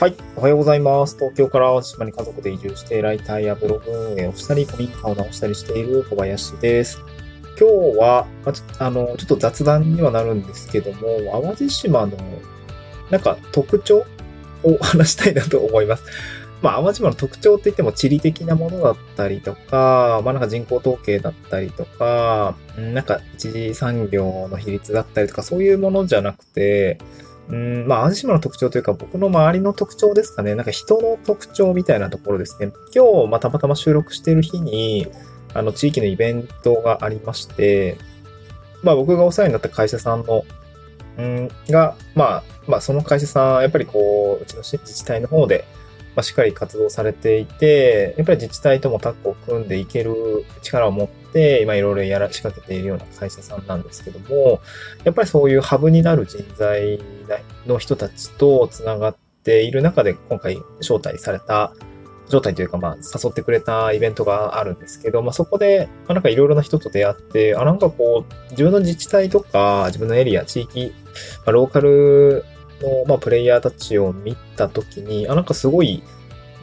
はい。おはようございます。東京から淡島に家族で移住して、ライターやブログ運営をしたり、古民家を直したりしている小林です。今日は、まあ、あの、ちょっと雑談にはなるんですけども、淡路島の、なんか特徴を 話したいなと思います。まあ、淡路島の特徴って言っても地理的なものだったりとか、まあなんか人口統計だったりとか、なんか一次産業の比率だったりとか、そういうものじゃなくて、うん、まあ、安島の特徴というか、僕の周りの特徴ですかね。なんか人の特徴みたいなところですね。今日、まあ、たまたま収録している日に、あの、地域のイベントがありまして、まあ、僕がお世話になった会社さんの、うんが、まあ、まあ、その会社さん、やっぱりこう、うちの自治体の方で、まあ、しっかり活動されていて、やっぱり自治体ともタッグを組んでいける力を持って、今いろいろやら仕掛けているような会社さんなんですけども、やっぱりそういうハブになる人材の人たちと繋がっている中で今回招待された、招待というかまあ誘ってくれたイベントがあるんですけど、まあそこで、まあなんかいろいろな人と出会って、あ、なんかこう、自分の自治体とか、自分のエリア、地域、まあ、ローカルの、まあ、プレイヤーたちを見たときに、あ、なんかすごい、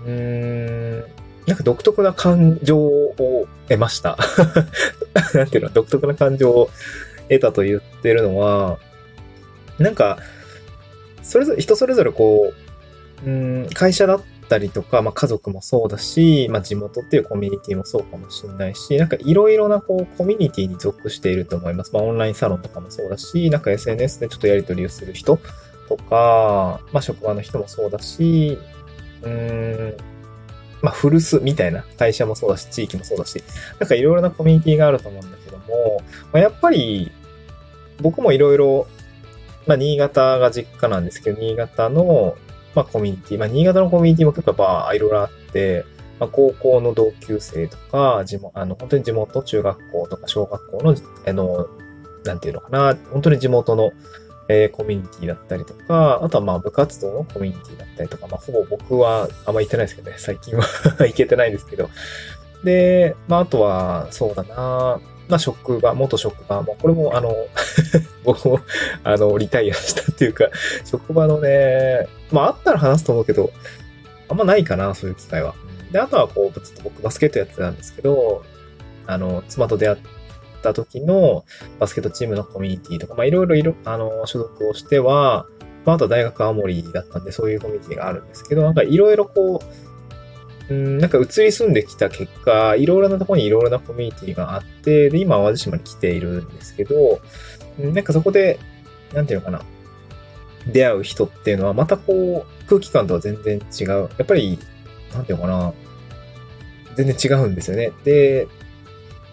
うーん、なんか独特な感情を得ました。なんていうの、独特な感情を得たと言ってるのは、なんか、それぞれ、人それぞれこう、うん、会社だったりとか、まあ家族もそうだし、まあ地元っていうコミュニティもそうかもしれないし、なんかいろいろなこうコミュニティに属していると思います。まあオンラインサロンとかもそうだし、なんか SNS でちょっとやり取りをする人とか、まあ職場の人もそうだし、うーん、まあ古巣みたいな会社もそうだし、地域もそうだし、なんかいろいろなコミュニティがあると思うんだけども、まあ、やっぱり僕もいろいろ、まあ新潟が実家なんですけど、新潟の、まあコミュニティ、まあ新潟のコミュニティも結構やっぱいろいろあって、まあ、高校の同級生とか、地元、あの、本当に地元、中学校とか小学校の、あの、なんていうのかな、本当に地元の、えー、コミュニティだったりとか、あとはまあ部活動のコミュニティだったりとか、まあほぼ僕はあんま行ってないですけどね、最近は行けてないですけど。で、まああとは、そうだなまあ職場、元職場、もこれもあの 僕もあの、リタイアしたっていうか、職場のね、まああったら話すと思うけど、あんまないかな、そういう機会は。で、あとはこう、ずっと僕バスケットやってたんですけど、あの、妻と出会って、った時のバスケットチームのコミュニティとか、まあいろいろいろ、あの、所属をしては、まああと大学青森だったんでそういうコミュニティがあるんですけど、なんかいろいろこう、うん、なんか移り住んできた結果、いろいろなところにいろいろなコミュニティがあって、で、今淡路島に来ているんですけど、なんかそこで、なんていうのかな、出会う人っていうのはまたこう、空気感とは全然違う。やっぱり、なんていうのかな、全然違うんですよね。で、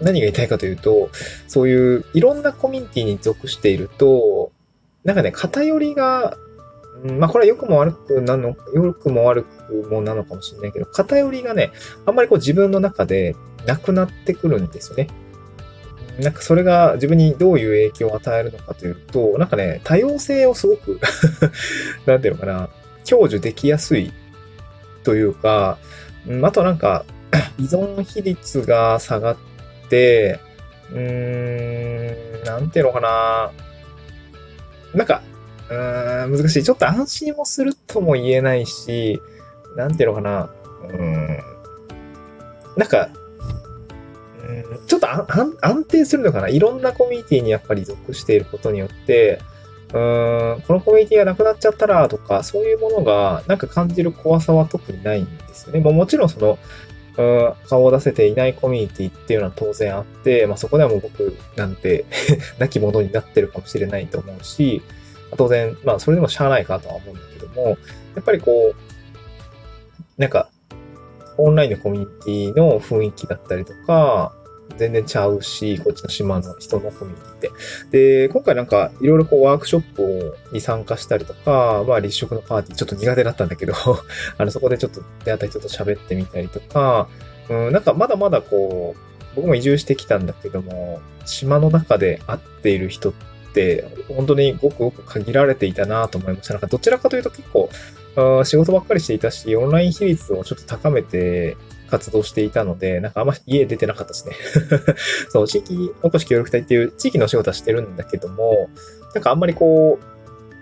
何が言いたいかというと、そういういろんなコミュニティに属していると、なんかね、偏りが、まあこれは良くも悪くなの、良くも悪くもなのかもしれないけど、偏りがね、あんまりこう自分の中でなくなってくるんですよね。なんかそれが自分にどういう影響を与えるのかというと、なんかね、多様性をすごく なんていうのかな、享受できやすいというか、あとなんか、依存比率が下がって、うーん、なんていうのかな。なんか、うーん、難しい。ちょっと安心もするとも言えないし、なんていうのかな。うーん、なんか、うん、ちょっと安定するのかないろんなコミュニティにやっぱり属していることによって、うーん、このコミュニティがなくなっちゃったらとか、そういうものがなんか感じる怖さは特にないんですよね。ももちろんその、顔を出せていないコミュニティっていうのは当然あって、まあ、そこではもう僕なんて 亡き者になってるかもしれないと思うし、当然、まあそれでもしゃあないかとは思うんだけども、やっぱりこう、なんか、オンラインのコミュニティの雰囲気だったりとか、全然ちゃうし、こっちの島の人のコミュニティって。で、今回なんかいろいろこうワークショップに参加したりとか、まあ立食のパーティーちょっと苦手だったんだけど あのそこでちょっと出会った人と喋ってみたりとか、うん、なんかまだまだこう、僕も移住してきたんだけども、島の中で会っている人って、本当にごくごく限られていたなと思いました。なんかどちらかというと結構、仕事ばっかりしていたし、オンライン比率をちょっと高めて活動していたので、なんかあんま家出てなかったですね。そう、地域おこし協力隊っていう地域のお仕事はしてるんだけども、なんかあんまりこう、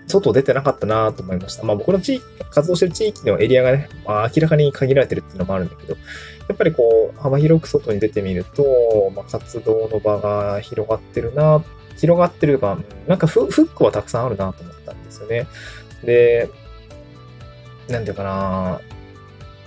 外出てなかったなと思いました。まあ僕の地域、活動してる地域のエリアがね、まあ明らかに限られてるっていうのもあるんだけど、やっぱりこう、幅広く外に出てみると、まあ活動の場が広がってるな、広がってるか、なんかフックはたくさんあるなと思ったんですよね。で、なんていうかな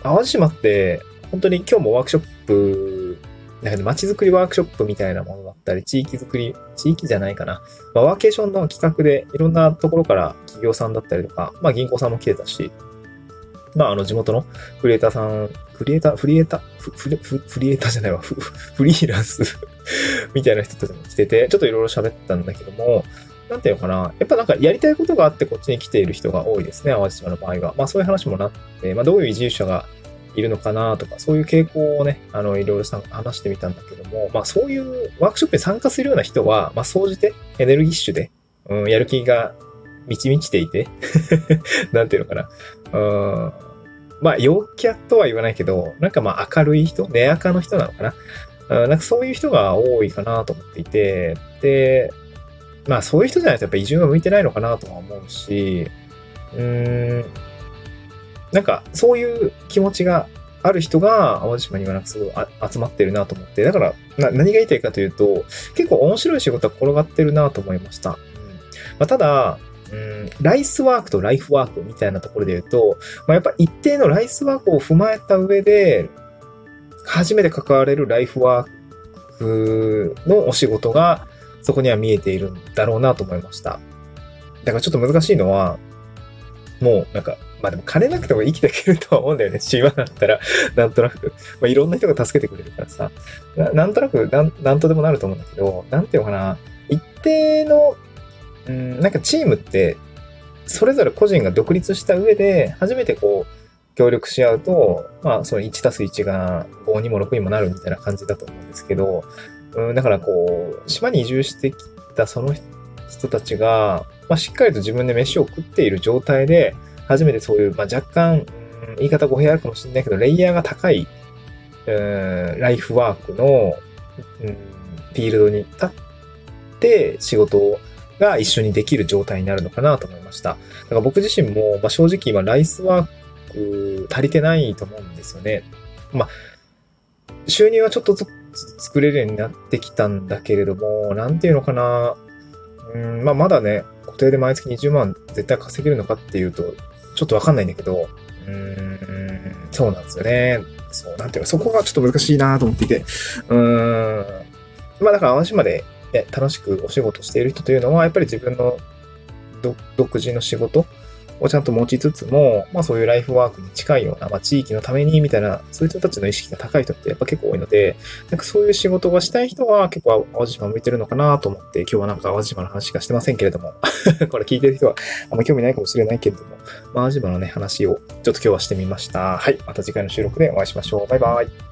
淡路島って、本当に今日もワークショップ、なんか、街づくりワークショップみたいなものだったり、地域づくり、地域じゃないかな。まあ、ワーケーションの企画でいろんなところから企業さんだったりとか、まあ銀行さんも来てたし、まああの地元のクリエイターさん、クリエイター、フリエイター、フフフフリエイターじゃないわ、フフリーランス みたいな人たちも来てて、ちょっといろいろ喋ったんだけども、なんていうのかな。やっぱなんかやりたいことがあってこっちに来ている人が多いですね、淡路島の場合は。まあそういう話もなって、まあどういう移住者がいるのかなとか、そういう傾向をね、あの、いろいろ話してみたんだけども、まあそういうワークショップに参加するような人は、まあ総じてエネルギッシュで、うん、やる気が満ち満ちていて なんていうのかな。うんまあ、陽キャとは言わないけど、なんかまあ明るい人、根垢の人なのかな。うん、なんかそういう人が多いかなと思っていて、で、まあそういう人じゃないとやっぱ移住が向いてないのかなとは思うし、うーん、なんかそういう気持ちがある人が淡路島にはなんかすごい集まってるなと思って、だからな何が言いたいかというと、結構面白い仕事が転がってるなと思いました。うんまあ、ただ、うん、ライスワークとライフワークみたいなところで言うと、まあ、やっぱ一定のライスワークを踏まえた上で、初めて関われるライフワークのお仕事が、そこには見えているんだろうなと思いました。だからちょっと難しいのは、もうなんか、まあでも金なくても生きていけるとは思うんだよね。島だったら、なんとなく。まあいろんな人が助けてくれるからさ。ななんとなくなん、なんとでもなると思うんだけど、なんていうのかな。一定の、うん、なんかチームって、それぞれ個人が独立した上で、初めてこう、協力し合うと、まあ、その1たす1が5にも6にもなるみたいな感じだと思うんですけど、うん、だからこう、島に移住してきたその人たちが、まあ、しっかりと自分で飯を食っている状態で、初めてそういう、まあ、若干、うん、言い方語弊あるかもしれないけど、レイヤーが高い、うん、ライフワークの、うん、フィールドに立って仕事が一緒にできる状態になるのかなと思いました。だから僕自身も、まあ、正直今ライスワーク足りてないと思うんですよね。まあ、収入はちょっとずつ作れるようになってきたんだけれども、なんていうのかな。うん、まあ、まだね、固定で毎月20万絶対稼げるのかっていうと、ちょっとわかんないんだけど、うーん、そうなんですよね。そう、なんていうか、そこがちょっと難しいなと思っていて。うーん。まあだから、淡島で、ね、楽しくお仕事している人というのは、やっぱり自分の独自の仕事をちゃんと持ちつつも、まあそういうライフワークに近いような、まあ地域のためにみたいな、そういう人たちの意識が高い人ってやっぱ結構多いので、なんかそういう仕事がしたい人は結構淡路島向いてるのかなと思って、今日はなんか淡路島の話しかしてませんけれども これ聞いてる人はあんま興味ないかもしれないけれども、まあ、淡路島のね、話をちょっと今日はしてみました。はい。また次回の収録でお会いしましょう。バイバイ。